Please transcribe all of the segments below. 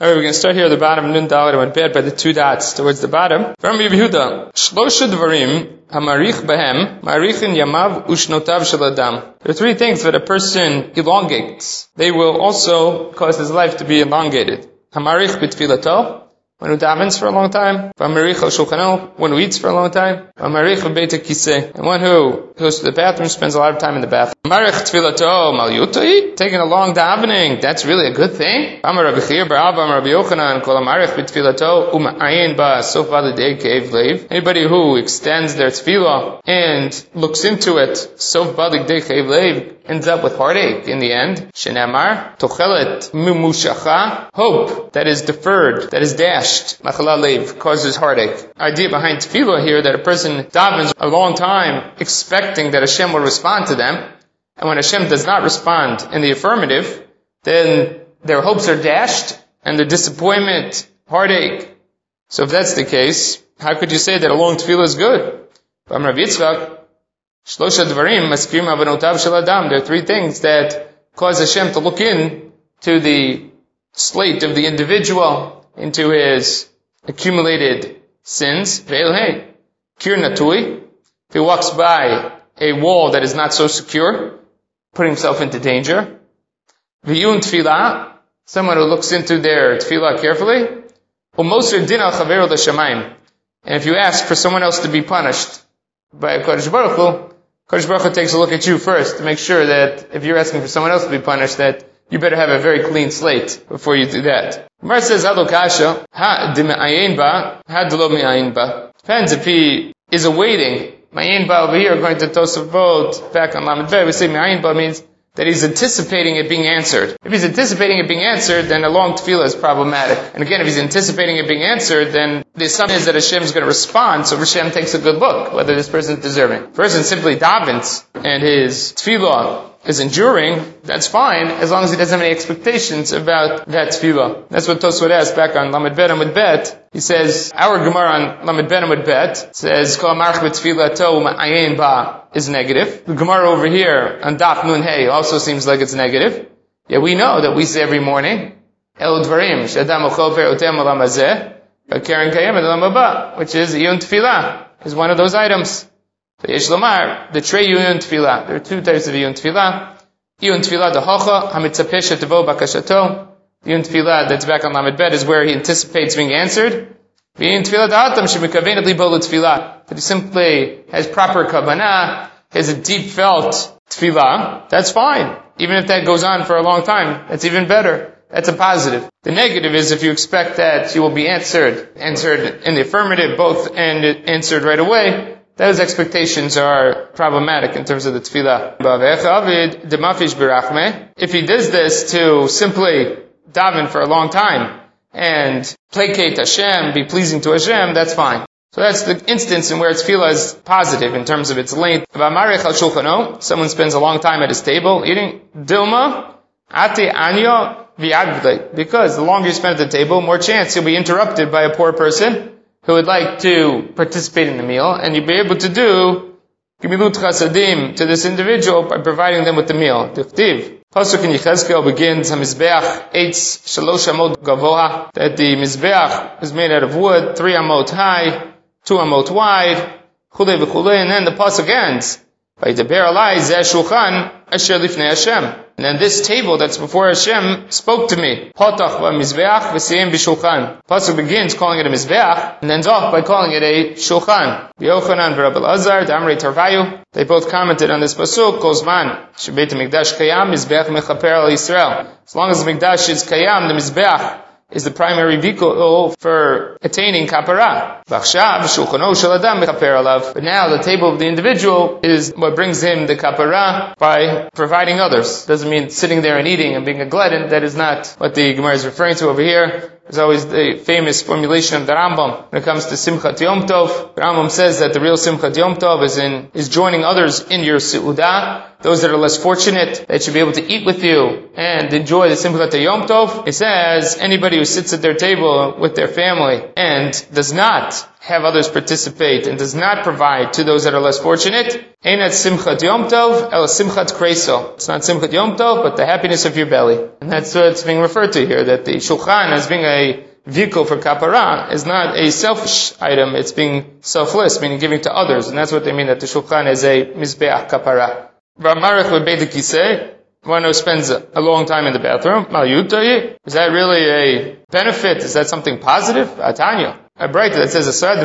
Alright, we're going to start here at the bottom, Nun Dalet and bed by the two dots towards the bottom. From Yehuda, Shlosha Dvarim, Hamarich Behem, Marichin Yamav Ushnotav Shaladam. There are three things that a person elongates. They will also cause his life to be elongated. Hamarich Bitfilato, one who davens for a long time, v'amarich al shulchano, one who eats for a long time, v'amarich v'beita kiseh, and one who goes to the bathroom, spends a lot of time in the bathroom. Amarich tfilato mal yutoi, taking a long davening, that's really a good thing. Amar Rabbi Chiya bar Abba, Rabbi Yochanan, kol amarich b'tfilato, uma'ayin ba sof b'adidei kev leiv. Anybody who extends their tefillah and looks into it, sof b'adidei kev leiv, ends up with heartache in the end. Shenamar, tochelet mumushacha, hope that is deferred, that is dashed. Machala lev, causes heartache. Idea behind tefillah here that a person davens a long time expecting that Hashem will respond to them. And when Hashem does not respond in the affirmative, then their hopes are dashed and the disappointment, heartache. So if that's the case, how could you say that a long tefillah is good? But Rav Yitzchak, Shlosha Dvarim, Maskrim Avanotav Shaladam. There are three things that cause Hashem to look in to the slate of the individual, into his accumulated sins. Veil hey. Kir Natui. If he walks by a wall that is not so secure, putting himself into danger. Viyun Tfilah. Someone who looks into their tefillah carefully. Umoser din al And if you ask for someone else to be punished by a Kodesh Baruch Hu, Kodesh Baruch Hu takes a look at you first to make sure that if you're asking for someone else to be punished, that you better have a very clean slate before you do that. Mar says, Kasha, ha ba, ha ba. Depends if he is awaiting. Ma'ayin ba over here, according to Tosafot, back on Lamed we say Ma'ayin ba means that he's anticipating it being answered. If he's anticipating it being answered, then a long tefillah is problematic. And again, if he's anticipating it being answered, then the assumption is that Hashem is going to respond, so Hashem takes a good look, whether this person is deserving. person simply davens, and his tefillah is enduring, that's fine, as long as he doesn't have any expectations about that tefillah. That's what Tosfot asks back on Lamed Bet Amud Bet. He says, our Gemara on Lamed Bet Amud Bet says, Kol march b'tefillah to ma'ayin ba is negative. The Gemara over here on Daf Nun Hey also seems like it's negative. Yeah, we know that we say every morning, El Dvarim, Shadam Ochol Perotem Olam Hazeh, Karen Kayem Olam which is Yun Tefillah, is one of those items. The Yesh Lomar, the Trey Yun Tefillah. There are two types of Yun Tefillah. Yun Tefillah the Hocha, Hamitzapesha Tevo Bakashato. Yun Tefillah that's back on Lamed Bet is where he anticipates being answered. The Yun Tefillah Da'atam Shemikavenet Libo Tefillah. That he simply has proper kavanah, has a deep felt tefillah. That's fine. Even if that goes on for a long time, that's even better. That's a positive. The negative is if you expect that you will be answered, answered in the affirmative, both and answered right away, those expectations are problematic in terms of the tefillah. If he does this to simply daven for a long time and placate Hashem, be pleasing to Hashem, that's fine. So that's the instance in where tefillah is positive in terms of its length. Someone spends a long time at his table eating. Dilma, ate anyo Because the longer you spend at the table, more chance you'll be interrupted by a poor person who would like to participate in the meal, and you'd be able to do gemilut chasadim to this individual by providing them with the meal. Dichtiv. Pasuk in Yechezkel begins, HaMizbeach eitz shalosh amot gavoha, that the Mizbeach is made out of wood, three amot high, two amot wide, chule v'chule, and then the Pasuk ends, by Vaydaber alai zeh shulchan asher lifnei Hashem. And then this table that's before Hashem spoke to me. Potach mizbeach v'siyim b'shulchan. Pasuk begins calling it a mizbeach and ends off by calling it a shulchan. Yochanan v'Rabbi Azar, Damrei Tarvayu. They both commented on this pasuk. Kozman shebeit mikdash kayam mizbeach mechaper al Yisrael. As long as the mikdash is kayam, the mizbeach is the primary vehicle for attaining kapara. But now the table of the individual is what brings him the kapara by providing others. Doesn't mean sitting there and eating and being a glutton. That is not what the Gemara is referring to over here. There's always the famous formulation of the Rambam when it comes to Simchat Yom Tov. The Rambam says that the real Simchat Yom Tov is in, is joining others in your Seudah. Those that are less fortunate, that should be able to eat with you and enjoy the Simchat Yom Tov. It says anybody who sits at their table with their family and does not have others participate and does not provide to those that are less fortunate, ain't at Simchat Yom Tov, el Simchat Kreso. It's not Simchat Yom Tov, but the happiness of your belly. And that's what it's being referred to here, that the Shulchan as being a vehicle for kapara is not a selfish item, it's being selfless, meaning giving to others. And that's what they mean that the Shulchan is a Mizbeach kapara. One who spends a long time in the bathroom, is that really a benefit? Is that something positive? Ah, Atanya. A bright that says, There are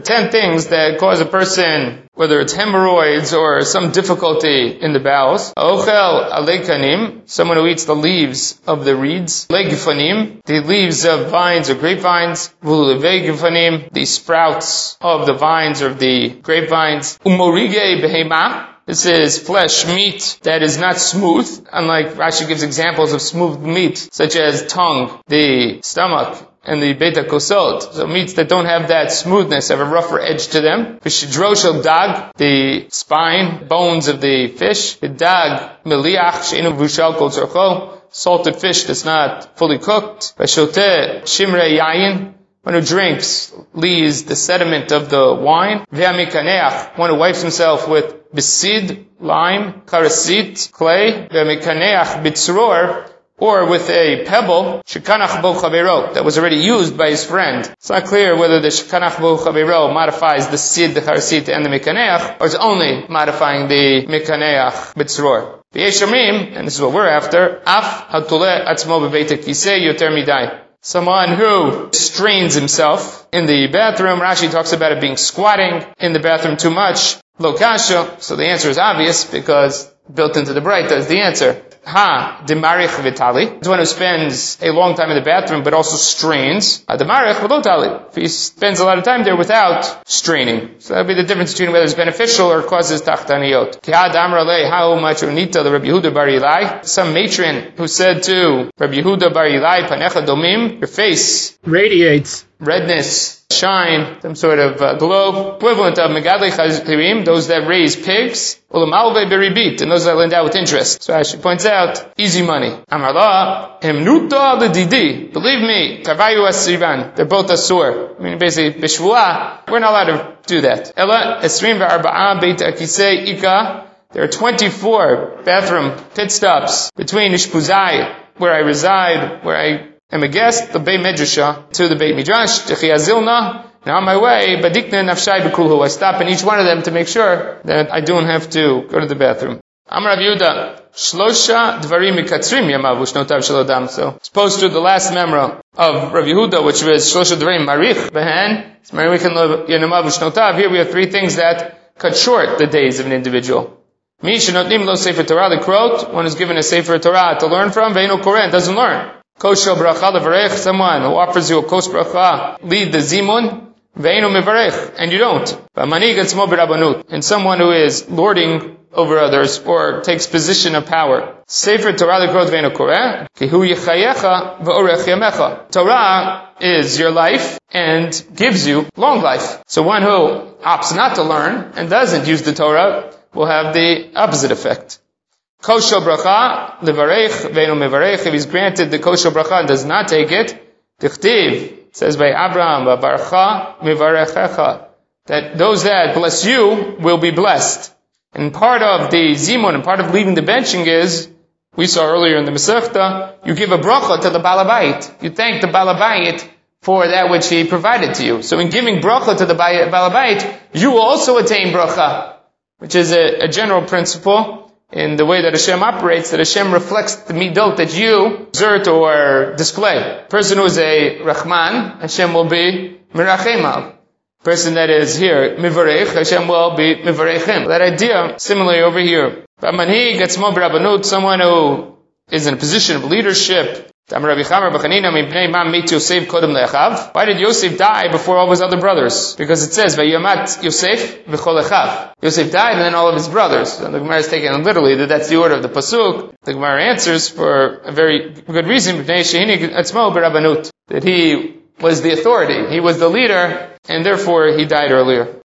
ten things that cause a person, whether it's hemorrhoids or some difficulty in the bowels. Ochel alekanim, someone who eats the leaves of the reeds. Legifanim, the leaves of vines or grapevines. Vululevegifanim, the sprouts of the vines or the grapevines. Umorige behema, this is flesh, meat that is not smooth, unlike Rashi gives examples of smooth meat, such as tongue, the stomach, and the beta kosot. So meats that don't have that smoothness, have a rougher edge to them. V'shidroshel dag, the spine, bones of the fish. The dag, meliach, she'inu vushal kol tzorcho. Salted fish that's not fully cooked. V'shoteh, shimre yayin, one who drinks leaves the sediment of the wine. Ve'amikaneach, one who wipes himself with besid, lime, karasit, clay. Ve'amikaneach bitzror, or with a pebble, shekanach bo chavero, that was already used by his friend. It's not clear whether the shekanach bo chavero modifies the sid, the charasit, and the mikaneach, or it's only modifying the mikaneach bitzror. The Yeshamim, and this is what we're after, af hatule atzmo bebete kiseh yoter midai. Someone who strains himself in the bathroom. Rashi talks about it being squatting in the bathroom too much. Lokasha. So the answer is obvious because built into the bright is the answer. Ha, demarich vitali. It's one who spends a long time in the bathroom but also strains. Ha, demarich v'lotali. If he spends a lot of time there without straining. So that would be the difference between whether it's beneficial or causes tachtaniyot. Ki ha how much unita the Rabbi Yehuda bar Ilai. Some matron who said to Rabbi Yehuda bar Ilai, panecha domim, your face radiates redness, shine, some sort of uh, glow, equivalent of megadli chazirim, those that raise pigs, ulamalve beribit, and those that lend out with interest. So as she points out, easy money. Amarla, hemnuta ledidi. Believe me, kavayu asivan. They're both asur. I mean, basically, bishvua, we're not allowed to do that. Ella esrim ve'arba'a beit akisei ika. There are 24 bathroom pit stops between Ishpuzai, where I reside, where I am a guest, the Beit Medrasha, uh, to the Beit Midrash, Techiyazilna, now on my way, Badikna Nafshai Bekulhu. I stop in each one of them to make sure that I don't have to go to the bathroom. Amr Rav Yehuda, Shlosha Dvarim Mikatzrim Yamav Ushnotav Shalodam. So, opposed to the last memra of Rav Yehuda, which was Shlosha Dvarim Marich Behen, Marich Yanamav Ushnotav, here we have three things that cut short the days of an individual. Mi Shenotnim Lo Sefer Torah, the Krot, one is given a Sefer Torah to learn from, Veino Koren, doesn't learn. Kosher bracha levarech, someone who offers you a kos bracha, lead the zimun, veinu mevarech, and you don't. And someone who is lording over others or takes position of power. Sefer Torah lekrot veinu koreh, kihu yichayecha ve'orech yamecha. Torah is your life and gives you long life. So one who opts not to learn and doesn't use the Torah will have the opposite effect. Kosher bracha, levarech, ve'enu mevarech, if he's granted the kosher bracha and does not take it, tichtiv, says by Abraham, barcha mivarechecha, that those that bless you will be blessed. And part of the zimun and part of leaving the benching is, we saw earlier in the Masechta, you give a bracha to the balabait. You thank the balabait for that which he provided to you. So in giving bracha to the balabait, you will also attain bracha, which is a, a general principle in the way that Hashem operates, that Hashem reflects the midot that you exert or display. Person who is a Rahman, Hashem will be Mirachemav. Person that is here, Mivarech, Hashem will be Mivarechim. That idea, similarly over here. Someone who is in a position of leadership, Why did Yosef die before all his other brothers? Because it says, Vayamat Yosef. Yosef died and then all of his brothers. And the Gemara is taken literally that that's the order of the Pasuk. The Gemara answers for a very good reason, that he was the authority. He was the leader, and therefore he died earlier.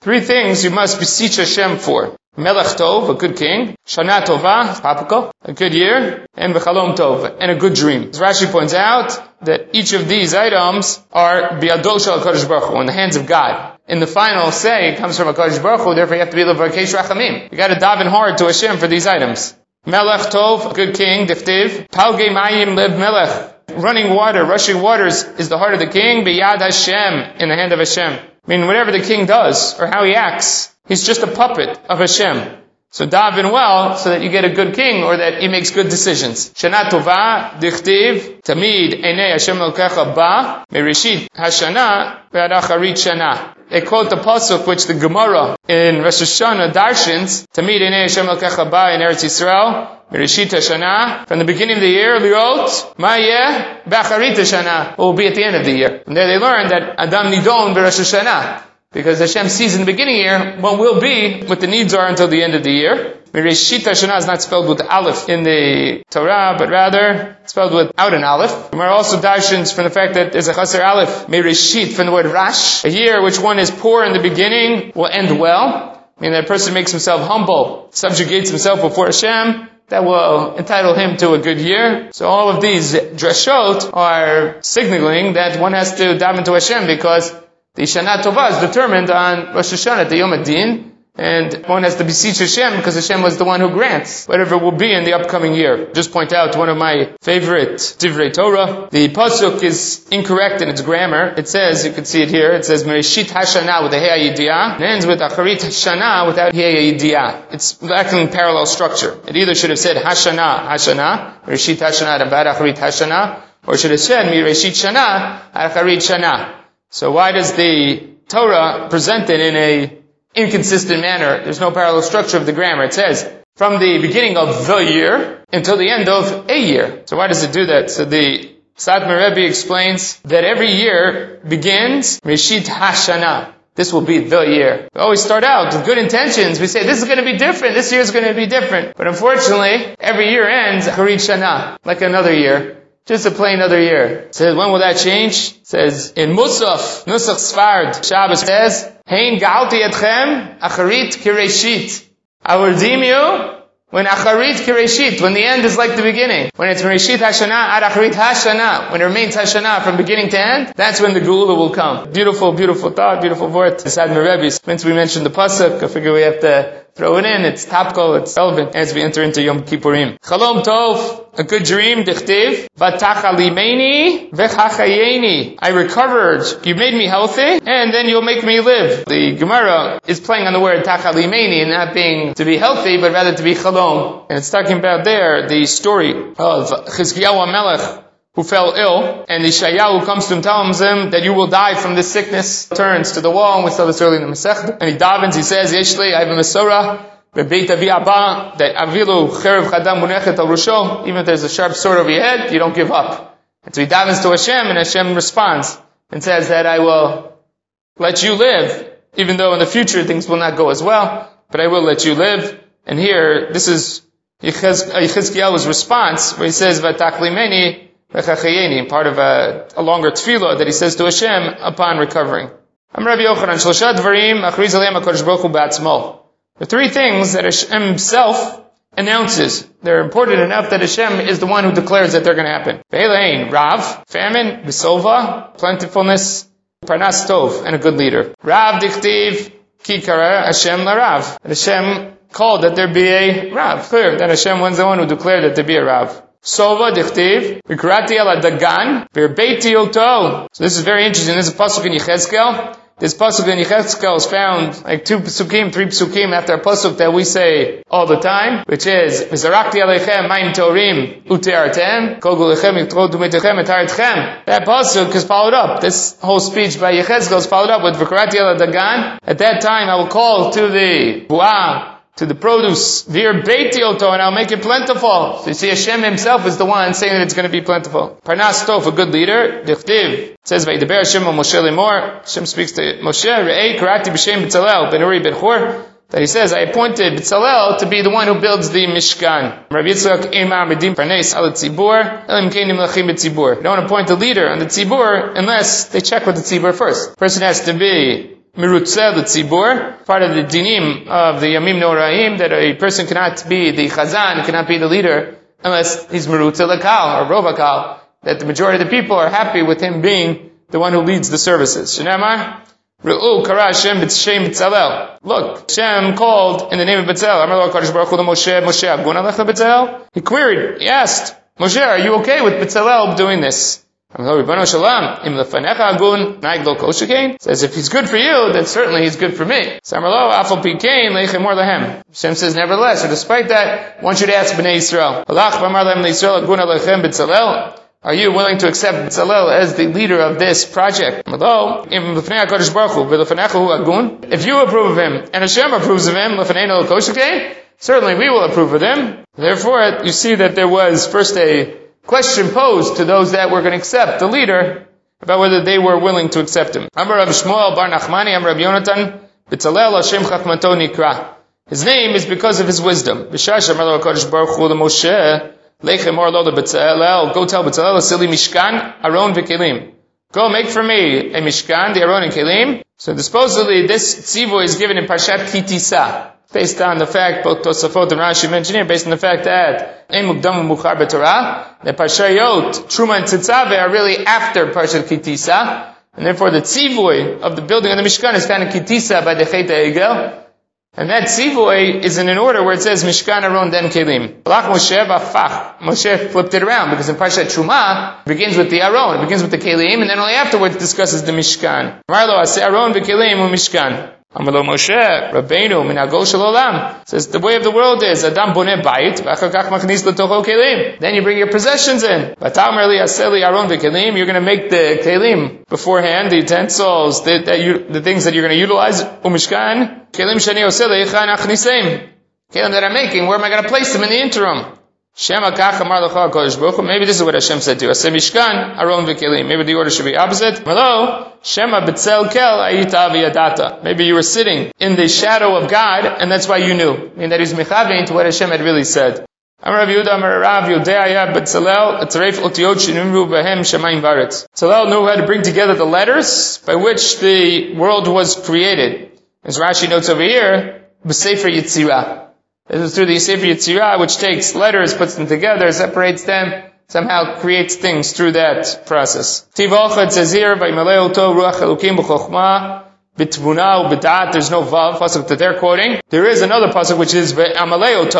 Three things you must beseech Hashem for. Melech Tov, a good king. Shana Tova, a good year. And V'chalom Tov, and a good dream. As Rashi points out, that each of these items are Bi'adol Shal HaKadosh Baruch Hu, in the hands of God. In the final say, it comes from HaKadosh Baruch Hu, therefore you have to be Levakesh Rachamim. You gotta daven hard to Hashem for these items. Melech Tov, a good king, Diftiv. Palge Mayim Lev Melech. Running water, rushing waters is the heart of the king, Biyad Hashem, in the hand of Hashem. I mean, whatever the king does, or how he acts, He's just a puppet of Hashem. So daven well so that you get a good king or that he makes good decisions. Shana tova dichtiv tamid enei Hashem elkecha ba merishit hashana ve'adacharit shana. They quote the pasuk which the Gemara in Rosh Hashanah darshins tamid enei Hashem elkecha ba in Eretz Yisrael Merishit Hashana, from the beginning of the year, Liot, Ma'yeh, Bacharit Hashana, will be at the end of the year. And there they learn that Adam Nidon Berosh Hashanah. Because Hashem sees in the beginning year what will be, what the needs are until the end of the year. Mireshit Hashanah is not spelled with aleph in the Torah, but rather spelled without an aleph. Are also darshans from the fact that there's a chaser aleph, Mireshit, from the word rash. A year which one is poor in the beginning will end well. I mean, that person makes himself humble, subjugates himself before Hashem, that will entitle him to a good year. So all of these drashot are signaling that one has to dive into Hashem because the Shana Tova is determined on Rosh Hashanah, the Yom Adin, and one has to beseech Hashem because Hashem was the one who grants whatever will be in the upcoming year. Just point out one of my favorite Divrei Torah. The pasuk is incorrect in its grammar. It says, you can see it here, it says Mereshit Hashana with a Hey Yidiyah, and ends with Acharit Hashana without Hey Yidiyah. It's lacking parallel structure. It either should have said Hashana, Hashana, Mereshit Hashana, Abad Acharit Hashana, or should have said Mereshit Shana, Acharit Shana. So why does the Torah present it in a inconsistent manner? There's no parallel structure of the grammar. It says, from the beginning of the year until the end of a year. So why does it do that? So the Satmar Rebbe explains that every year begins Rishit Hashana. This will be the year. We always start out with good intentions. We say, this is going to be different. This year is going to be different. But unfortunately, every year ends Harit Shana, like another year. Just a plain other year. says, when will that change? says, in Musaf, Nusach Sfard, Shabbos says, Hein galti etchem, acharit kireshit. I will redeem you when acharit kireshit, when the end is like the beginning. When it's Reshit Hashana ad acharit Hashana, when it remains Hashana from beginning to end, that's when the Geula will come. Beautiful, beautiful thought, beautiful word. Sad Rebbe. Since we mentioned the Pasuk, I figure we have to throw it in. It's topical, it's relevant as we enter into Yom Kippurim. Chalom Tov, a good dream, dichtiv. Vatachalimeni vechachayeni. I recovered. You made me healthy, and then you'll make me live. The Gemara is playing on the word tachalimeni and not being to be healthy, but rather to be chalom. And it's talking about there the story of Chizkiyahu Melech who fell ill, and the Shayahu comes to him, tells him that you will die from this sickness, turns to the wall, and we saw this early in the Masech, and he davens, he says, Yeshli, I have a Masorah, Beit Avi Abba, that Avilu Cherev Chadam Munechet Al Rusho, even if there's a sharp sword over your head, you don't give up. And so he davens to Hashem, and Hashem responds, and says that I will let you live, even though in the future things will not go as well, but I will let you live. And here, this is uh, Yechezkiel's response, where he says, Vataklimeni, part of a, a longer tefillah that he says to Hashem upon recovering. The three things that Hashem himself announces. They're important enough that Hashem is the one who declares that they're going to happen. Rav, famine, Besova, plentifulness, Parnas Tov, and a good leader. Rav Dichtiv, Kikara, Hashem LaRav. Hashem called that there be a Rav. Clear that Hashem was the one who declared that there be a Rav. Sova dichtiv, ala dagan, oto. So this is very interesting. This is a pasuk in Yechezkel. This pasuk in Yechezkel is found like two psukim, three psukim after a pasuk that we say all the time, which is Mizarakti alechem mayim torim uteartem kol gulechem yitrod umetechem etaretchem. That pasuk is followed up. This whole speech by Yechezkel is followed up with Vikrati ala dagan. At that time, I will call to the buah to the produce, vir beitioto, and I'll make it plentiful. So you see, Hashem himself is the one saying that it's going to be plentiful. Parnas Tov, a good leader, dichtiv, says, Vaydaber Hashem Moshe lemor, Hashem speaks to Moshe, re'ei karati b'shem b'tzalel, ben Uri ben Hur, that he says, I appointed B'Tzalel to be the one who builds the Mishkan. Rabbi Yitzchak Eimar Medim Parnes al Tzibur, Elim Kenim Lachim Tzibur. You don't appoint a leader on the Tzibur unless they check with the Tzibur first. Person has to be Mirutzel Tzibur, part of the dinim of the Yamim Noraim, that a person cannot be the Chazan, cannot be the leader, unless he's Mirutzel Akal, or Rovakal, that the majority of the people are happy with him being the one who leads the services. Shinamar? Re'u kara Hashem b'tshem b'tzalel. Look, Shem called in the name of b'tzalel? He queried, he asked, Moshe, are you okay with B'tzalel doing this? Says if he's good for you, then certainly he's good for me. Hashem says nevertheless, or despite that, I want you to ask Bnei Yisrael. Are you willing to accept Bezalel as the leader of this project? If you approve of him and Hashem approves of him, certainly we will approve of him. Therefore, you see that there was first a question posed to those that were going to accept the leader about whether they were willing to accept him. Amar Rav Shmuel Bar Nachmani, Amar Rav Yonatan, Bezalel Hashem Chachmato Nikra. His name is because of his wisdom. B'shash Amar Baruch Hu Moshe, Lechem or Loda B'Tzalel, go tell B'Tzalel, Sili Mishkan, Aron V'Kelim. Go make for me a Mishkan, the Aron and Kelim. So supposedly this tzivu is given in Parshat Kitisa, based on the fact, both Tosafot and Rashi mention here, based on the fact that Ein Mukdam Mukhar B'Torah, the Parshayot, Truma and Tzitzave are really after Parshat Kitisa, and therefore the tzivui of the building of the Mishkan is found in Kitisa by the Chet Egel, and that tzivoy is in an order where it says Mishkan Aron then Kelim. Balach Moshe Bafach. Moshe flipped it around because in Parshat Truma it begins with the Aron, it begins with the Kelim, and then only afterwards discusses the Mishkan. Marlo Aron v'Kelim u'Mishkan. Amalo Moshe, Rabbeinu, Minago Shalolam. Says the way of the world is Adam boneh bayit, kelim. Then you bring your possessions in. You're going to make the kelim beforehand, the utensils, the, that you, the things that you're going to utilize. Umishkan kelim shani osele. Kelim that I'm making, where am I going to place them in the interim? Maybe this is what Hashem said to us. Mishkan, Aron v'kelim. Maybe the order should be opposite. Hello, oh, Shema betzel kel ayita v'yadata. Maybe you were sitting in the shadow of God, and that's why you knew. I mean, that is mechavein to what Hashem had really said. Amar Rav Yehuda, Amar Rav Atzaref Otiot Shinimru Behem Shemayim Varetz. Tzalel knew how to bring together the letters by which the world was created. As Rashi notes over here, B'Sefer Yitzirah. This is through the Sefer Yetzirah, which takes letters, puts them together, separates them, somehow creates things through that process. Tivachad says here, Vaymaleo Ruach Elokim B'chokhmah, B'tvuna B'dat, there's no vav, pasuk that they're quoting. There is another pasuk which is Amaleo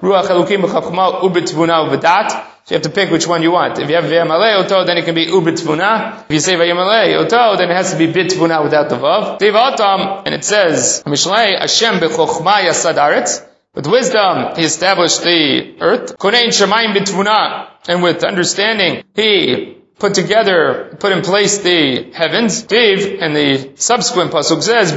Ruach Elokim B'chokhmah, U'B'tvuna B'dat. So you have to pick which one you want. If you have V'yamaleo to, then it can be U'B'tvuna. If you say V'yamaleo to, then it has to be B'tvuna without the vav. Tivatam, and it says, Mishlei Hashem B'chokhmah Yasad Aretz, with wisdom, he established the earth. And with understanding, he put together, put in place the heavens. And the subsequent pasuk says.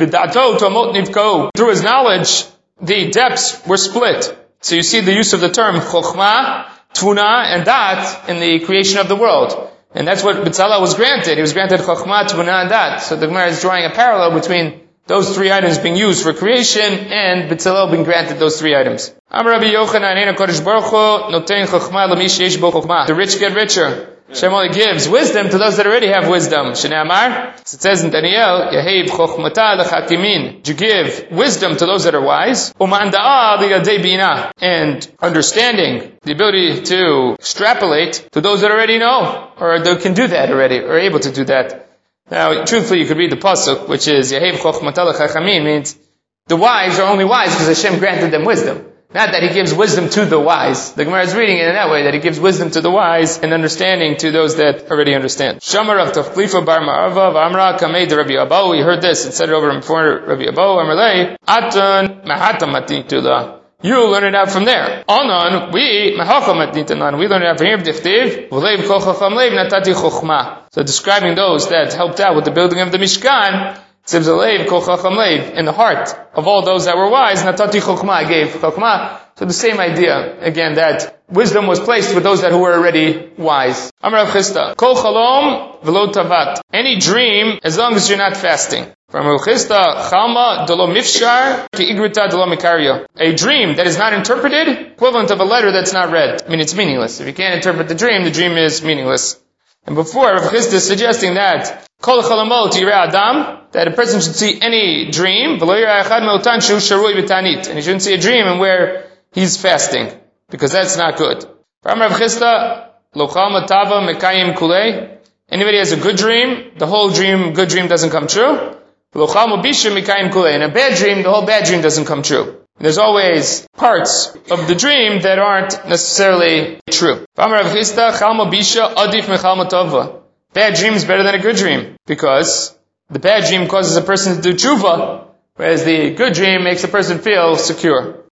Through his knowledge, the depths were split. So you see the use of the term Chokhmah, Tvuna, and Dat in the creation of the world. And that's what Bitzalel was granted. He was granted Chokhmah, Tvuna, and Dat. So the Gemara is drawing a parallel between those three items being used for creation and B'Tzalel being granted those three items. The rich get richer. Shem only gives wisdom to those that already have wisdom. Amar, it says in Daniel. You give wisdom to those that are wise. And understanding, the ability to extrapolate to those that already know, or can do that already, or able to do that. Now, truthfully, you could read the pasuk, which is Yehev Chochmatal Chachamin, means the wise are only wise because Hashem granted them wisdom. Not that He gives wisdom to the wise. The Gemara is reading it in that way, that He gives wisdom to the wise and understanding to those that already understand. Shamar of Tachlifa Bar Ma'arva Amra Kamei de Rabbi Abo. We heard this and said it over before Rabbi Abo. Amalei Atan Mahatam Matitula. You learn it out from there. Anan, we, we learn it out from here, Dichtiv, natati So describing those that helped out with the building of the Mishkan, In the heart of all those that were wise, natati chokma, I gave chokma. So the same idea, again, that wisdom was placed with those that who were already wise. Amar Chisda, kol chalom v'lo tavat. Any dream, as long as you're not fasting. From Rav Chisda, chalma delo mifshar ki igrita delo mikarya. A dream that is not interpreted, equivalent of a letter that's not read. I mean, it's meaningless. If you can't interpret the dream, the dream is meaningless. And before, Rav Chisda is suggesting that kol chalamot yireh adam, that a person should see any dream, and he shouldn't see a dream and where he's fasting, because that's not good. From Rav Chisda, Mekayim Kulei, Anybody has a good dream, the whole dream, good dream doesn't come true. And a bad dream, the whole bad dream doesn't come true. There's always parts of the dream that aren't necessarily true. Bad dream is better than a good dream because the bad dream causes a person to do tshuva, whereas the good dream makes a person feel secure.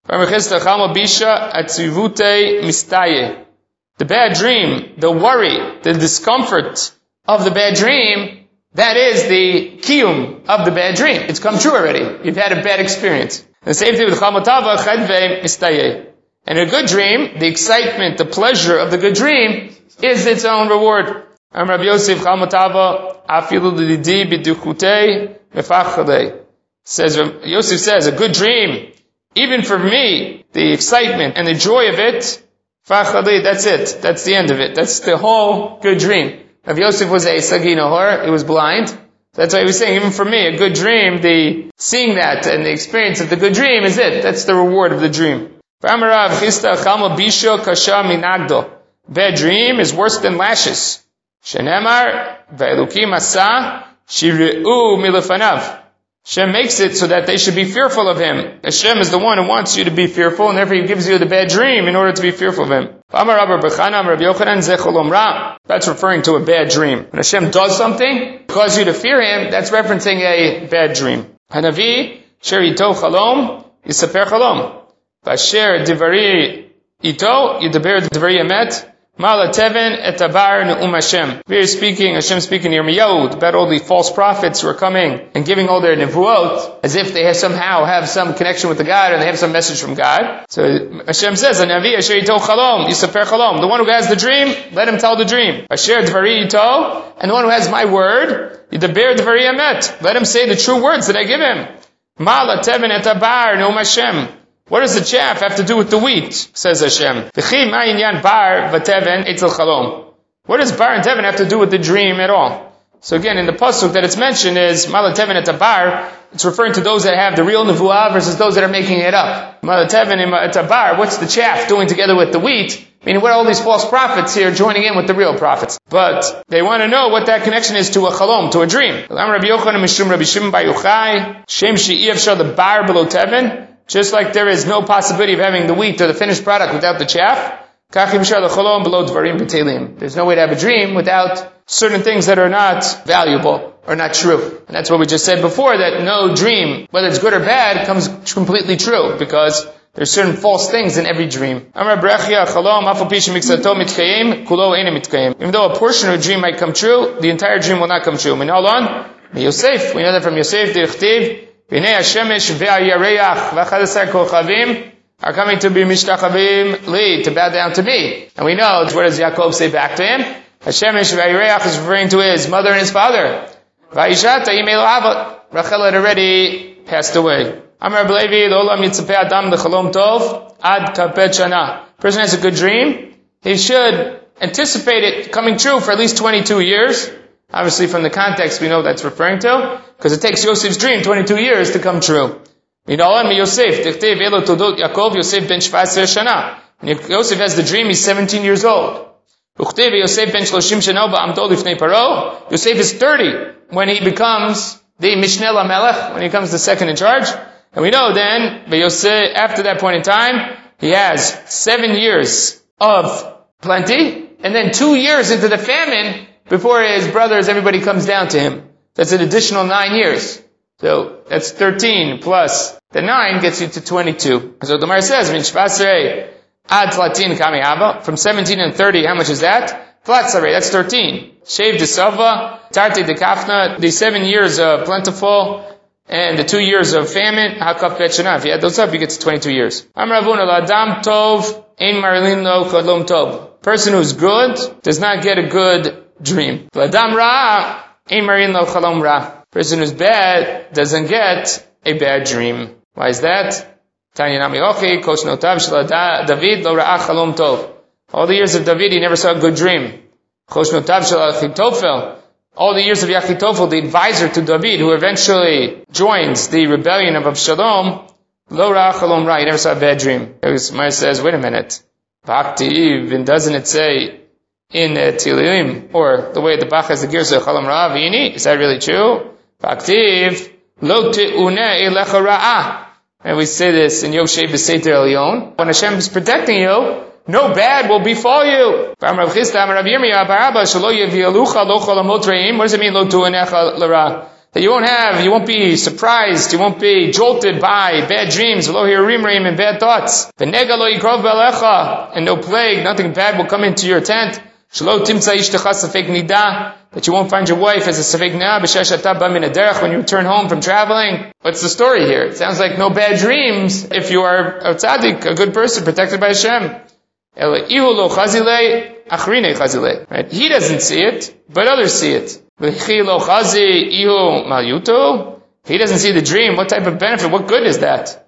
The bad dream, the worry, the discomfort of the bad dream, that is the kiyum of the bad dream. It's come true already. You've had a bad experience. The same thing with chamotava, chedve, mistaye. And a good dream, the excitement, the pleasure of the good dream is its own reward. Am Rabbi Yosef chamotava, afilu lidi biduchute mefachade. Says, Yosef says, a good dream, even for me, the excitement and the joy of it, fachade, that's it. That's the end of it. That's the whole good dream. Rabbi Yosef was a sagi nahor, he was blind. That's why he was saying, even for me, a good dream, the seeing that and the experience of the good dream is it. That's the reward of the dream. Bad dream is worse than lashes. Shenemar, ve'elukim asa, shiri'u milefanav. Hashem makes it so that they should be fearful of Him. Hashem is the one who wants you to be fearful, and therefore He gives you the bad dream in order to be fearful of Him. That's referring to a bad dream. When Hashem does something, to cause you to fear Him, that's referencing a bad dream. Hanavi, sher ito chalom, yisaper chalom. Vasher divari ito, yidaber divari emet, Mala Teven et Abar Ne'um Hashem. We're speaking, Hashem speaking to Yirmiyahu about all the false prophets who are coming and giving all their nevuot as if they have somehow have some connection with the God and they have some message from God. So Hashem says, Anavi Asher Yito Chalom, Yisafer Chalom. The one who has the dream, let him tell the dream. Asher Dvari Yito, and the one who has my word, Yidaber Dvari Emet. Let him say the true words that I give him. Mala Teven et Abar Ne'um Hashem. What does the chaff have to do with the wheat? Says Hashem. bar What does bar and teven have to do with the dream at all? So again, in the pasuk that it's mentioned is malateven et bar. It's referring to those that have the real nevuah versus those that are making it up. Malateven et bar. What's the chaff doing together with the wheat? Meaning, what are all these false prophets here joining in with the real prophets? But they want to know what that connection is to a chalom, to a dream. the bar below teven. Just like there is no possibility of having the wheat or the finished product without the chaff, there's no way to have a dream without certain things that are not valuable or not true. And that's what we just said before, that no dream, whether it's good or bad, comes completely true, because there's certain false things in every dream. Even though a portion of a dream might come true, the entire dream will not come true. We know that from Yosef, V'nei Hashemesh ve'ayareach v'achadasar kochavim are coming to be mishtachavim li, to bow down to me. And we know, what does Yaakov say back to him? Hashemesh ve'ayareach is referring to his mother and his father. Va'ishata imelo avot. Rachel had already passed away. Amar Belevi, l'olam yitzapeh adam l'chalom tov ad kapet shana. Person has a good dream, he should anticipate it coming true for at least 22 years. Obviously, from the context, we know that's referring to, because it takes Yosef's dream 22 years to come true. Yosef, Yosef ben shana. When Yosef has the dream, he's 17 years old. Yosef ben Yosef is 30 when he becomes the Mishneh Melech, when he becomes the second in charge. And we know then, Yosef, after that point in time, he has seven years of plenty, and then two years into the famine, before his brothers, everybody comes down to him. That's an additional nine years. So that's 13 plus the nine gets you to 22. So the Gemara says, ad latin kami From 17 and 30, how much is that? Flatzare, that's 13. Shave de Sava, Tarte de Kafna, the seven years of plentiful, and the two years of famine, Hakaf Bet Shana. If you add those up, you get to 22 years. Amravuna, Ladam Tov, Ein Marilin Lo Tov. Person who's good does not get a good dream. Ladam Ra, Ein Marilin Lo Chalom Ra. Person who's bad doesn't get a bad dream. Why is that? Tanya Nami Ochi, Kosh Notav David Lo Ra'ach Chalom Tov. All the years of David, he never saw a good dream. Chosh Notav Shala Achitofel. All the years of Yachitofel, the advisor to David, who eventually joins the rebellion of Absalom, Lo Ra'ach Chalom Ra. He never saw a bad dream. Maya says, wait a minute. Bhakti, and doesn't it say in uh, Tilim, or the way the Bach has the Girsa Chalam Ra Vini? Is that really true? Bhakti, Lo Te'une Elecha Ra'ah. And we say this in Yoshe B'Seiter Elyon. When Hashem is protecting you, no bad will befall you. What does it mean, lo That you won't have, you won't be surprised, you won't be jolted by bad dreams, and bad thoughts. And no plague, nothing bad will come into your tent. That you won't find your wife as a safek na when you return home from traveling. What's the story here? It sounds like no bad dreams if you are a tzaddik, a good person, protected by Hashem. Right? He doesn't see it, but others see it. He doesn't see the dream. What type of benefit? What good is that?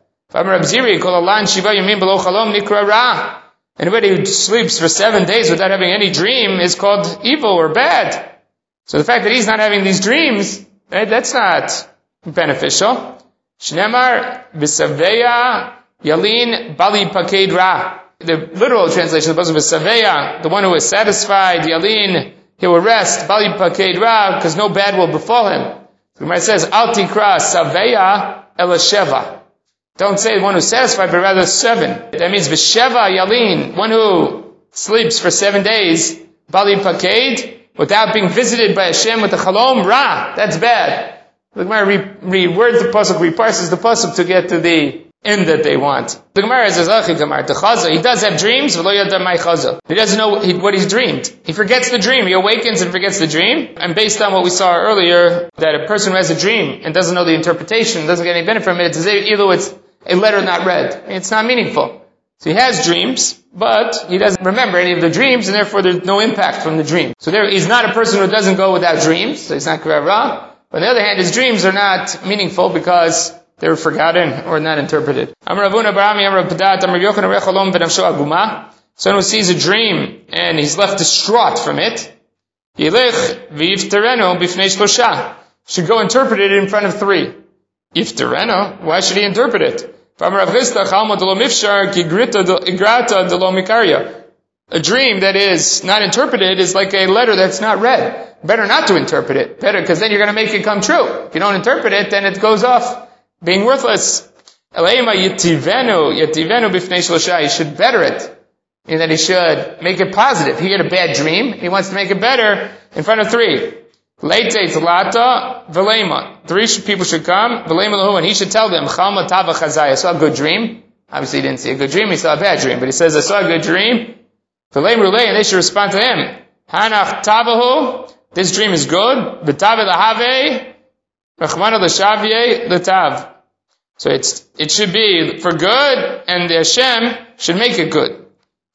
Anybody who sleeps for seven days without having any dream is called evil or bad. So the fact that he's not having these dreams, right, that's not beneficial. Shnemar b'saveya yalin bali paked ra. The literal translation of the book is saveya, the one who is satisfied, yalin, he will rest, bali paked ra, because no bad will befall him. The Gemara says, al tikra saveya elasheva. Don't say one who's satisfied, but rather seven. That means Visheva Yalin, one who sleeps for seven days, Bali Paked, without being visited by Hashem with the Chalom Ra. That's bad. The Gemara re- rewords the pasuk, reparses the pasuk to get to the end that they want. The Gemara says, Gemara, the he does have dreams, he doesn't know what he's dreamed. He forgets the dream. He awakens and forgets the dream. And based on what we saw earlier, that a person who has a dream and doesn't know the interpretation, doesn't get any benefit from it, it's either it's a letter not read. It's not meaningful. So he has dreams, but he doesn't remember any of the dreams, and therefore there's no impact from the dream. So there, he's not a person who doesn't go without dreams, so he's not Ra. But on the other hand, his dreams are not meaningful because they're forgotten or not interpreted. Someone who sees a dream and he's left distraught from it, should go interpret it in front of three. If why should he interpret it? A dream that is not interpreted is like a letter that's not read. Better not to interpret it. Better, because then you're going to make it come true. If you don't interpret it, then it goes off being worthless. He should better it. And that he should make it positive. He had a bad dream. He wants to make it better in front of three. Late lata velema. Three people should come. Velema lahu, and he should tell them, Chalma tava chazai. I saw a good dream. Obviously, he didn't see a good dream. He saw a bad dream, but he says, I saw a good dream. Velema rulei, and they should respond to him. Hanach tavahu. This dream is good. V'tave lahave. Rachmana l'shavye l'tav. So it's, it should be for good, and the Hashem should make it good.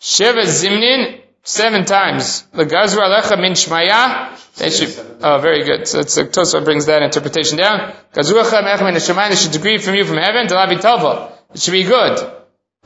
Sheva zimnin, seven times. L'gazra alecha min shmaya, they should, oh, very good. So it's, uh, Tosfot brings that interpretation down. Gazuacha mechem in the they should decree from you from heaven, to lavi tavo. It should be good.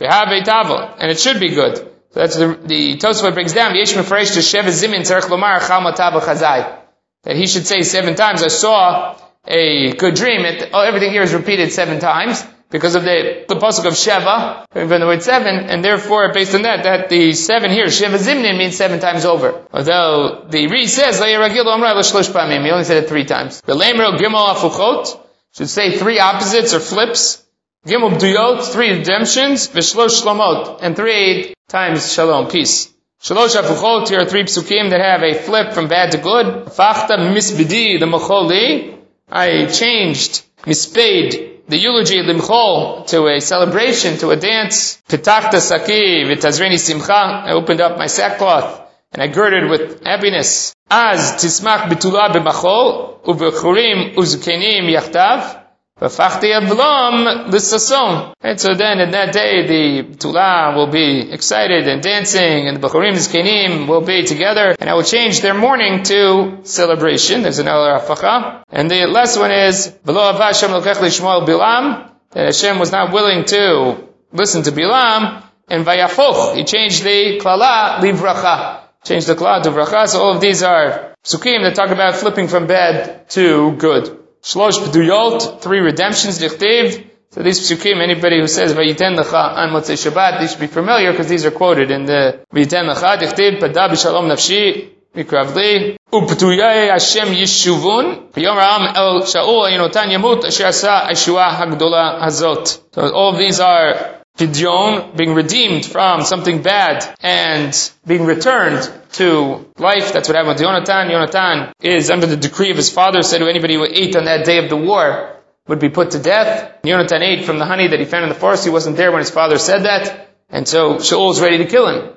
And it should be good. So that's the, the Tosfot brings down, Yesh mefresh to sheva zimin tzarech lomar chal matava chazai. That he should say seven times, I saw a good dream. It, oh, everything here is repeated seven times because of the, the pasuk of Sheva, from the word seven, and therefore, based on that, that the seven here, Sheva Zimnin, means seven times over. Although the Re says, he only said it three times. The Lemro Gimel Afuchot should say three opposites or flips. Gimel Duyot, three redemptions, Vishlosh Shlomot, and three times Shalom, peace. Shalosh Afuchot, here are three psukim that have a flip from bad to good. Fachta Misbidi, the Macholi, I changed, mispade, the eulogy limchol to a celebration, to a dance. Pitachta saki v'tazreni simcha. I opened up my sackcloth and I girded with happiness. Az tismach bitula b'machol, uvechurim uzkenim yachtav, v'fachti avlom l'sason. And so then in that day the tula will be excited and dancing, and the bechurim zkenim will be together, and I will change their mourning to celebration. There's another afacha. And the last one is, v'lo avashem lokech lishmoel bilam, that Hashem was not willing to listen to Bilam, and Vayafoch, he changed the klala livracha. Changed the klala to vracha. So all of these are psukim that talk about flipping from bad to good. Shlosh peduyot, three redemptions, dichtiv. So these psukim, anybody who says Vayiten lecha on Motzei Shabbat, they should be familiar because these are quoted in the Vayiten lecha, dichtiv, pada b'shalom nafshi, mikravli, uptuyay Hashem yishuvun, v'yom ra'am el sha'ul yinotan yamut, asher asa hagdola hazot. So all of these are Pidyon, being redeemed from something bad and being returned to life. That's what happened Yonatan. Yonatan is under the decree of his father, said to anybody who ate on that day of the war would be put to death. Yonatan ate from the honey that he found in the forest. He wasn't there when his father said that. And so Shaul is ready to kill him.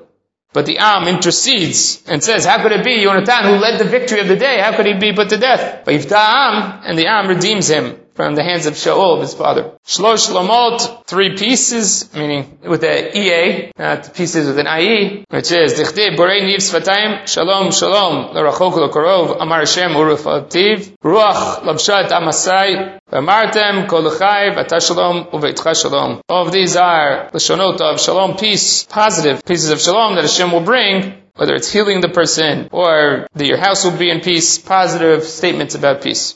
But the Am intercedes and says, how could it be Yonatan who led the victory of the day? How could he be put to death? But Yifta Am, and the Am redeems him from the hands of Shaul, his father. Shlosh Lamot, three pieces, meaning with the EA, not pieces with an IE, which is, Dichtib, Borei Niv Svatayim, Shalom, Shalom, L'rachok L'korov, Amar Hashem, Urufativ, Ruach, Labshat Amasai, V'amartem, Kol L'chai, V'ata Shalom, Uveitcha Shalom. All of these are the Shonot of Shalom, peace, positive pieces of Shalom that Hashem will bring, whether it's healing the person, or that your house will be in peace, positive statements about peace.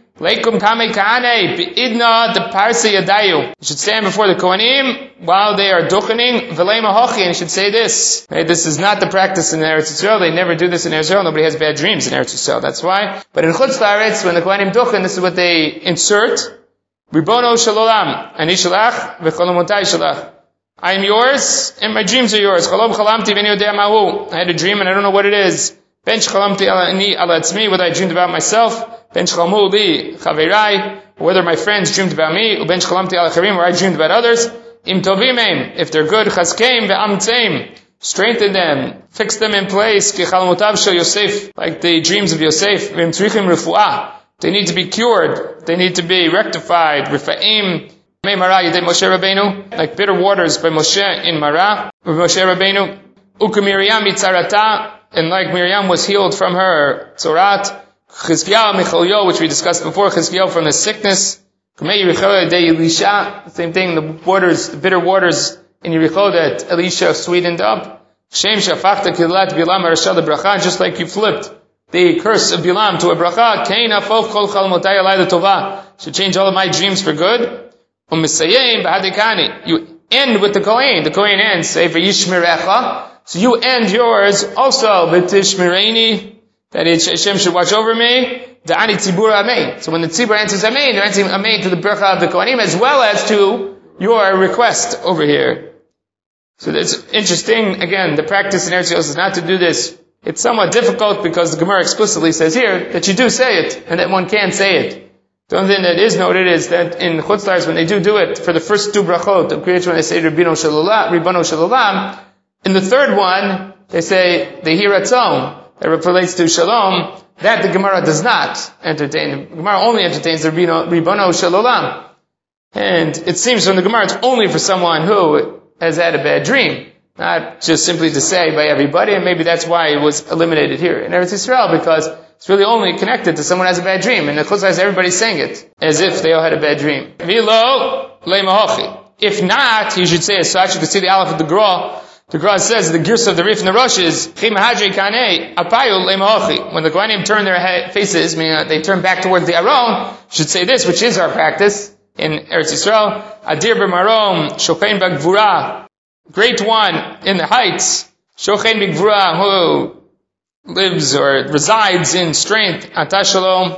Leikum Kame Kahane, Idna the Parsa Yadayu. You should stand before the Kohanim while they are duchening, Velema Hochi, and you should say this. Hey, this is not the practice in Eretz Yisrael. They never do this in Eretz Yisrael. Nobody has bad dreams in Eretz Yisrael. That's why. But in Chutz La'aretz, when the Kohanim duchen, this is what they insert. Ribono Shalolam, Ani Shalach, V'cholomotai Shalach. I am yours, and my dreams are yours. I had a dream and I don't know what it is. Ben chalamti ala whether I dreamed about myself. Ben Shalamu li chaverai, whether my friends dreamed about me, uben shalamti al acharim, or I dreamed about others. Im tovimim, if they're good, chazkeim ve'amtzeim, strengthen them, fix them in place, ki chalamutav shel Yosef, like the dreams of Yosef, v'im tzrichim refuah, they need to be cured, they need to be rectified, rifa'im, May Mara Yedei Moshe Rabbeinu, like bitter waters by Moshe in Mara, Moshe Rabbeinu, Uku Miriam Yitzarata, and like Miriam was healed from her Tzorat, Chizkiyahu Michalyo, which we discussed before, Chizkiyahu from his sickness. The same thing, the waters, the bitter waters in Yericho that Elisha sweetened up. Shem kilat bilam just like you flipped the curse of Bilam to a bracha. Kain afof kol chalmotai alay tova. Should change all of my dreams for good. Umisayim b'hadikani. You end with the Kohen. The Kohen ends, say, for Yishmirecha. So you end yours also, v'tishmireni that Hashem should watch over me. Da'ani tzibur amein. So when the tzibur answers amein, they're answering amein to the bracha of the Kohanim as well as to your request over here. So it's interesting, again, the practice in Eretz is not to do this. It's somewhat difficult because the Gemara explicitly says here that you do say it, and that one can say it. The only thing that is noted is that in Chutz La'aretz, when they do do it, for the first two brachot, the creation when they say Ribono Shalom, in the third one, they say the Hiratzon, that relates to shalom, that the Gemara does not entertain. The Gemara only entertains the Ribono Shalom. And it seems from the Gemara it's only for someone who has had a bad dream. Not just simply to say by everybody, and maybe that's why it was eliminated here in Eretz Yisrael, because it's really only connected to someone who has a bad dream. And the Chutz everybody's saying it, as if they all had a bad dream. If not, you should say as such, you can see the Aleph of the Gra, the Gra says the gears of the Rif and the Rosh is When the Kohanim turn their faces, meaning they turn back towards the Aron, should say this, which is our practice in Eretz Yisrael. Adir b'marom, shochein b'gvura, great one in the heights, shochein b'gvura, who lives or resides in strength, ata shalom,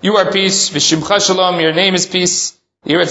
you are peace, v'shimcha shalom, your name is peace, That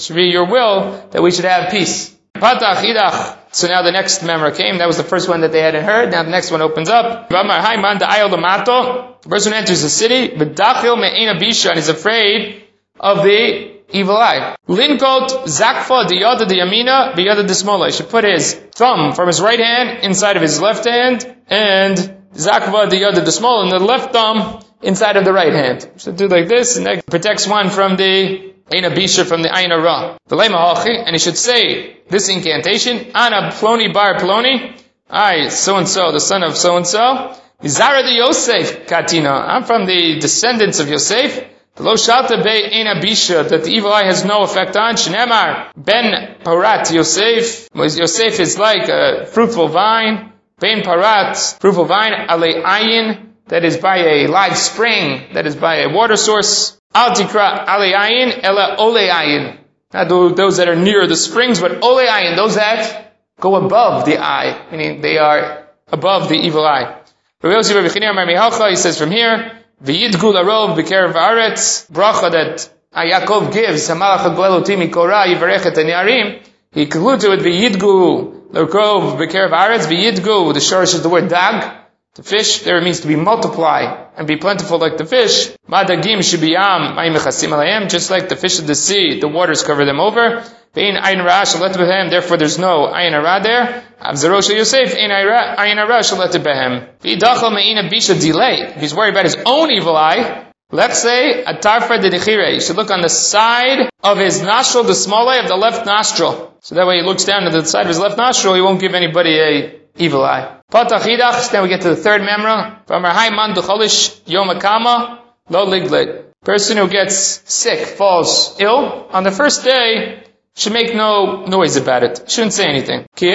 should be your will that we should have peace. So now the next memra came. That was the first one that they hadn't heard. Now the next one opens up. The person enters the city, and is afraid of the evil eye. Linkot zakfa diyada diyamina biyada dismola. He should put his thumb from his right hand inside of his left hand and zakva diyada dismola and the left thumb inside of the right hand. Should do like this and that protects one from the Aina Bisha from the Aina Ra. The and he should say this incantation, Ana Ploni Bar Ploni, I, so and so, the son of so and so, Zara de Yosef Katina. I'm from the descendants of Yosef. The Lo Shalta Be Aina Bisha, that the evil eye has no effect on. Shnemar Ben Parat Yosef. Yosef is like a fruitful vine. Ben Parat, fruitful vine, Ale Ayin, that is by a live spring, that is by a water source. Al tikra aleayin ela oleayin. Not those that are near the springs, but oleayin, those that go above the eye, meaning they are above the evil eye. He says from here, V'yidgu larov b'kerev haaretz, bracha that Yaakov gives, Hamalach ha'goloti mikora yivarech et ha'niarim, he concludes it with V'yidgu larov b'kerev haaretz, V'yidgu, the shorish is the word dag, the fish there it means to be multiply and be plentiful like the fish. Madagim shibiyam alayim, just like the fish of the sea, the waters cover them over. Bein ayin ra shalet therefore there's no ayin ra there. Avzerosha Yosef ayin ra shalet behem. V'idachal me'ina bisha delay. He's worried about his own evil eye. Let's say a tarfa de You should look on the side of his nostril, the small eye of the left nostril. So that way he looks down to the side of his left nostril, he won't give anybody a evil eye. Patach then we get to the third memra. V'amar man ducholish yom akama lo liglet. Person who gets sick, falls ill, on the first day, should make no noise about it. Shouldn't say anything. So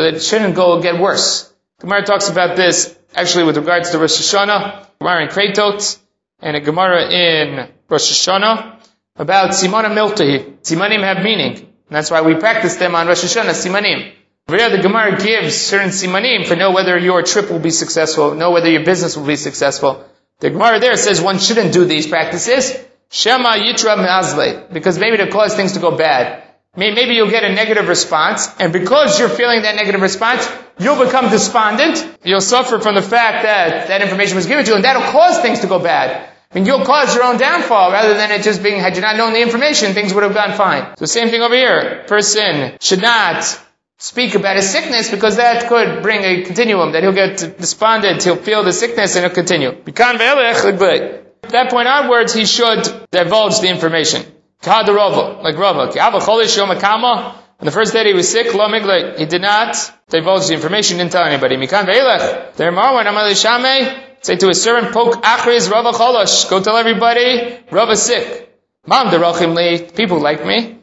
that it shouldn't go get worse. Gemara talks about this actually with regards to Rosh Hashanah, Gemara in Kratot, and a Gemara in Rosh Hashanah about Simona Miltahi. Simanim have meaning. That's why we practice them on Rosh Hashanah, Simanim. Over the Gemara gives certain simanim for know whether your trip will be successful, know whether your business will be successful. The Gemara there says one shouldn't do these practices. Shema yitra mazle, because maybe to cause things to go bad. Maybe you'll get a negative response, and because you're feeling that negative response, you'll become despondent. You'll suffer from the fact that that information was given to you, and that'll cause things to go bad. I mean, you'll cause your own downfall rather than it just being, had you not known the information, things would have gone fine. So same thing over here. Person should not speak about his sickness because that could bring a continuum, that he'll get despondent, he'll feel the sickness and he'll continue. At that point onwards, he should divulge the information. Like Rava. On the first day he was sick, he did not divulge the information, didn't tell anybody. Say to his servant, poke achriz Rava cholosh. Go tell everybody, Rava sick. Mom derachim people like me.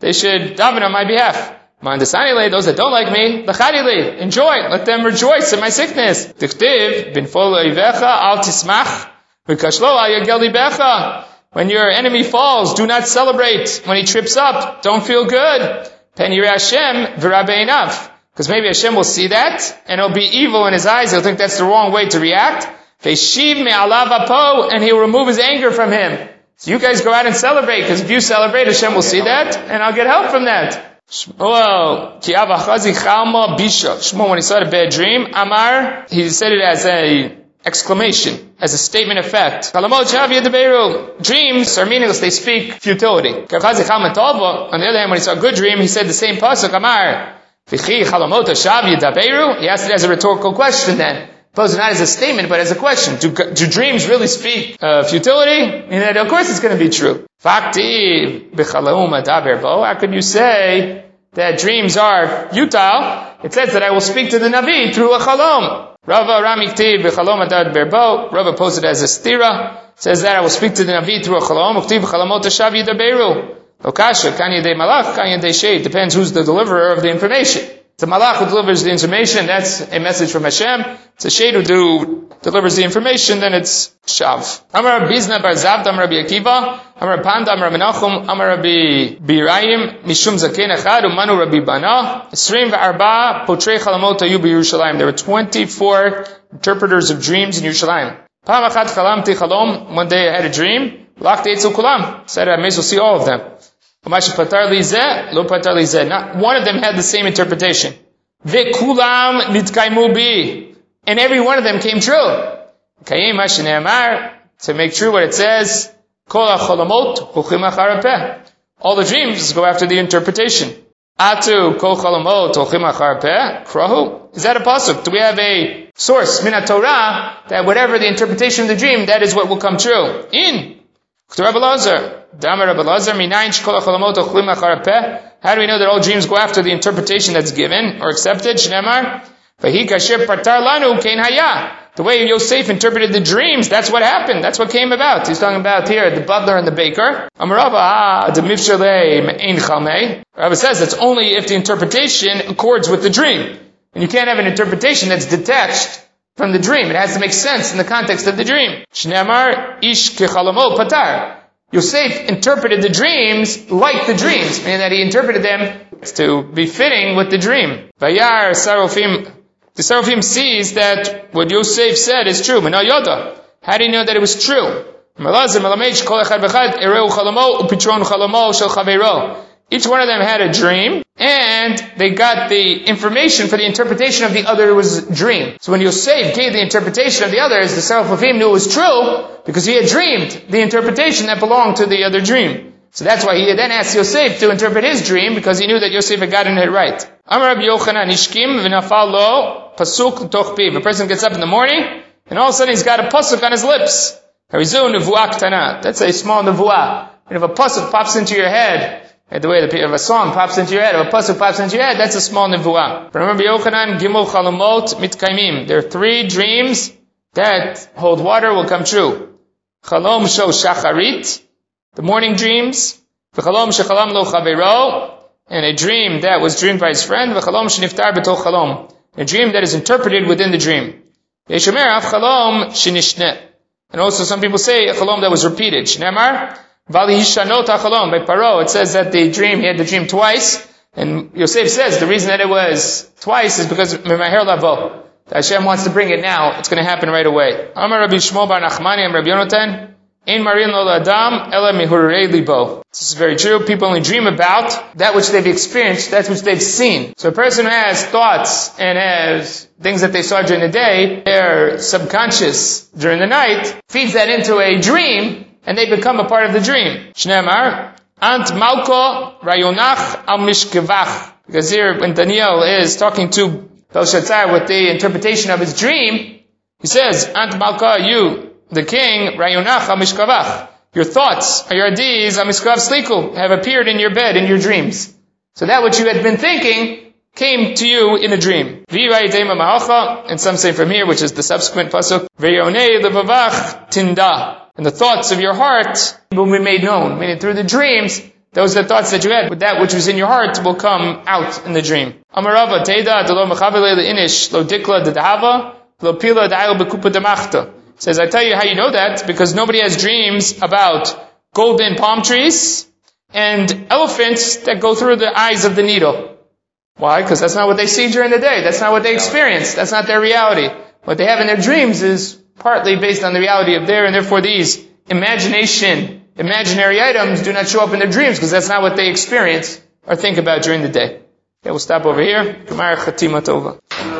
They should daven on my behalf. Mandasani those that don't like me, lachadili, enjoy, let them rejoice in my sickness. Tichtiv, bin al tismach. When your enemy falls, do not celebrate. When he trips up, don't feel good. Pen Hashem, enough. Because maybe Hashem will see that, and it'll be evil in his eyes, he'll think that's the wrong way to react. Veshiv me and he'll remove his anger from him. So you guys go out and celebrate, because if you celebrate, Hashem will see that, and I'll get help from that. Shmuel, when he saw a bad dream, Amar, he said it as a exclamation, as a statement of fact. Dreams are meaningless, they speak futility. On the other hand, when he saw a good dream, he said the same pasuk, Amar, he asked it as a rhetorical question then posed not as a statement, but as a question. Do, do dreams really speak uh, futility? And that, of course, it's going to be true. Fakti How could you say that dreams are futile? It says that I will speak to the Navi through a chalom. Rava Ramiktiv b'chalom adad berbo. Rava posed as a stira. Says that I will speak to the Navi through a chalom. Uktiv b'chalomot hashav yidaberu. Lokasha, kan yedei malach, kan yedei shay. Depends who's the deliverer of the information. The malach who delivers the information, that's a message from Hashem. It's a shade who delivers the information, then it's shav. Amar Bizna Bar Zavd, Amar Rabbi Akiva, Amar Panda, Amar Menachem, Amar Rabbi Birayim, Mishum Zaken Echad, Umanu Rabbi Bana, Esrim V'arba, Potrei Chalamot Ayu. There were 24 interpreters of dreams in Yerushalayim. Pam Achad Chalamti Chalom, one day I had a dream, Lach Kulam, said I may as well see all of them. Not one of them had the same interpretation. Bi. And every one of them came true. To make true what it says, All the dreams go after the interpretation. Atu krahu. Is that a pasuk? Do we have a source min Torah that whatever the interpretation of the dream, that is what will come true? In How do we know that all dreams go after the interpretation that's given or accepted? The way Yosef interpreted the dreams, that's what happened. That's what came about. He's talking about here the butler and the baker. Amarava, ah. Rabbi says it's only if the interpretation accords with the dream. And you can't have an interpretation that's detached from the dream. It has to make sense in the context of the dream. Shneamar ish kechalamo patar. Yosef interpreted the dreams like the dreams, meaning that he interpreted them to be fitting with the dream. Vayar sarofim the sarofim sees that what Yosef said is true. How do you know that it was true? Each one of them had a dream, and they got the information for the interpretation of the other's dream. So when Yosef gave the interpretation of the others, the sarofim knew it was true, because he had dreamed the interpretation that belonged to the other dream. So that's why he then asked Yosef to interpret his dream, because he knew that Yosef had gotten it right. Amar Rabbi Yochanan Ishkim pasuk. A person gets up in the morning, and all of a sudden he's got a pasuk on his lips. That's a small nevuah. And if a pasuk pops into your head, the way the, if a song pops into your head, if a pasuk pops into your head, that's a small nevuah. Remember Yochanan Gimel Chalamot Mitkaimim. There are three dreams that hold water will come true. Chalom Sho Shacharit, the morning dreams. V'chalom Shechalam Lo Chavero, and a dream that was dreamed by his friend, v'chalom sheniftar b'tol chalom, a dream that is interpreted within the dream. Yeshemer chalom shenishne. And also some people say a chalom that was repeated. Shnemar, vali hishanot chalom. By Paro, it says that the dream, he had the dream twice, and Yosef says the reason that it was twice is because Memaher Lavo. Hashem wants to bring it now. It's going to happen right away. Amar Rabbi Shmuel Bar Nachmani and Rabbi. In Marin Adam, Ela Libo. This is very true. People only dream about that which they've experienced, that which they've seen. So a person who has thoughts and has things that they saw during the day, their subconscious during the night feeds that into a dream, and they become a part of the dream. Shneemar, Ant Malko Rayonach Al Mishkevach. Because here, when Daniel is talking to Belshazzar with the interpretation of his dream, he says, Ant Malka, you, the king, Rayonach Rayunach Amishkavach, your thoughts, your deeds, Amishkav Sliku, have appeared in your bed, in your dreams. So that which you had been thinking came to you in a dream. And some say from here, which is the subsequent pasuk, tinda. And the thoughts of your heart will be made known. Meaning through the dreams, those are the thoughts that you had, but that which was in your heart will come out in the dream. Amarava, Teda, Inish, Lo Dikla, Dadahava, Lo Pila, Dail, Bekupa, says, I tell you how you know that, because nobody has dreams about golden palm trees and elephants that go through the eyes of the needle. Why? Because that's not what they see during the day. That's not what they experience. That's not their reality. What they have in their dreams is partly based on the reality of there, and therefore these imagination, imaginary items do not show up in their dreams because that's not what they experience or think about during the day. Okay, we'll stop over here. Gemara Chatima Tova.